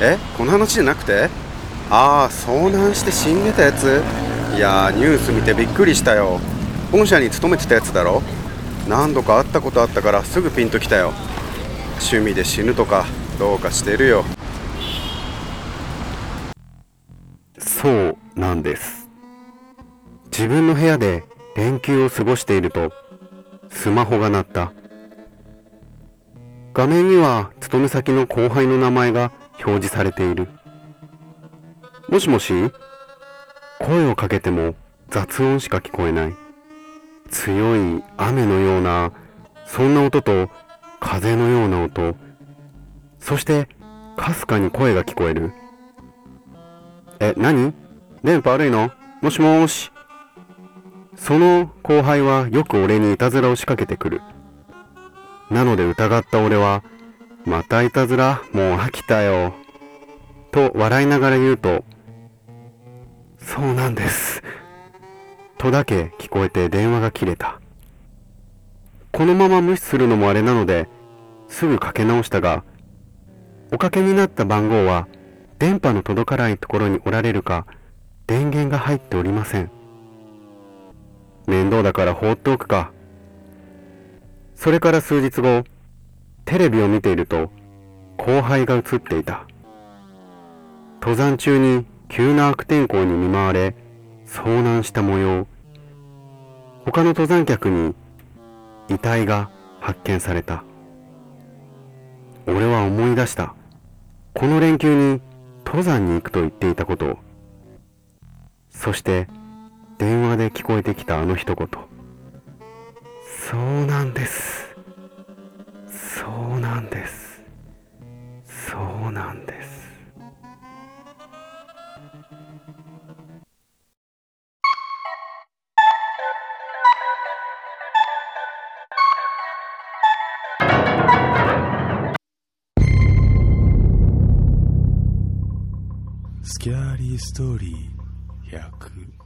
えこの話じゃなくて？ああ遭難して死んでたやつ。いやニュース見てびっくりしたよ。本社に勤めてたやつだろ？何度か会ったことあったからすぐピンときたよ。趣味で死ぬとかどうかしてるよ。そうなんです。自分の部屋で連休を過ごしているとスマホが鳴った。画面には勤め先の後輩の名前が表示されている。もしもし声をかけても雑音しか聞こえない。強い雨のようなそんな音と風のような音。そしてかすかに声が聞こえる。え何？電波悪いの？もしもーし。その後輩はよく俺にいたずらを仕掛けてくる。なので疑った俺はまたいたずらもう飽きたよ。と笑いながら言うとそうなんです。とだけ聞こえて電話が切れた。このまま無視するのもあれなのですぐかけ直したがおかけになった番号は電波の届かないところにおられるか電源が入っておりません。面倒だから放っておくか。それから数日後テレビを見ていると後輩が映っていた。登山中に急な悪天候に見舞われ遭難した模様。他の登山客に遺体が発見された。俺は思い出した。この連休に登山に行くと言っていたこと。をそして電話で聞こえてきたあの一言。そうなんです。なんです。スキャーリーストーリー100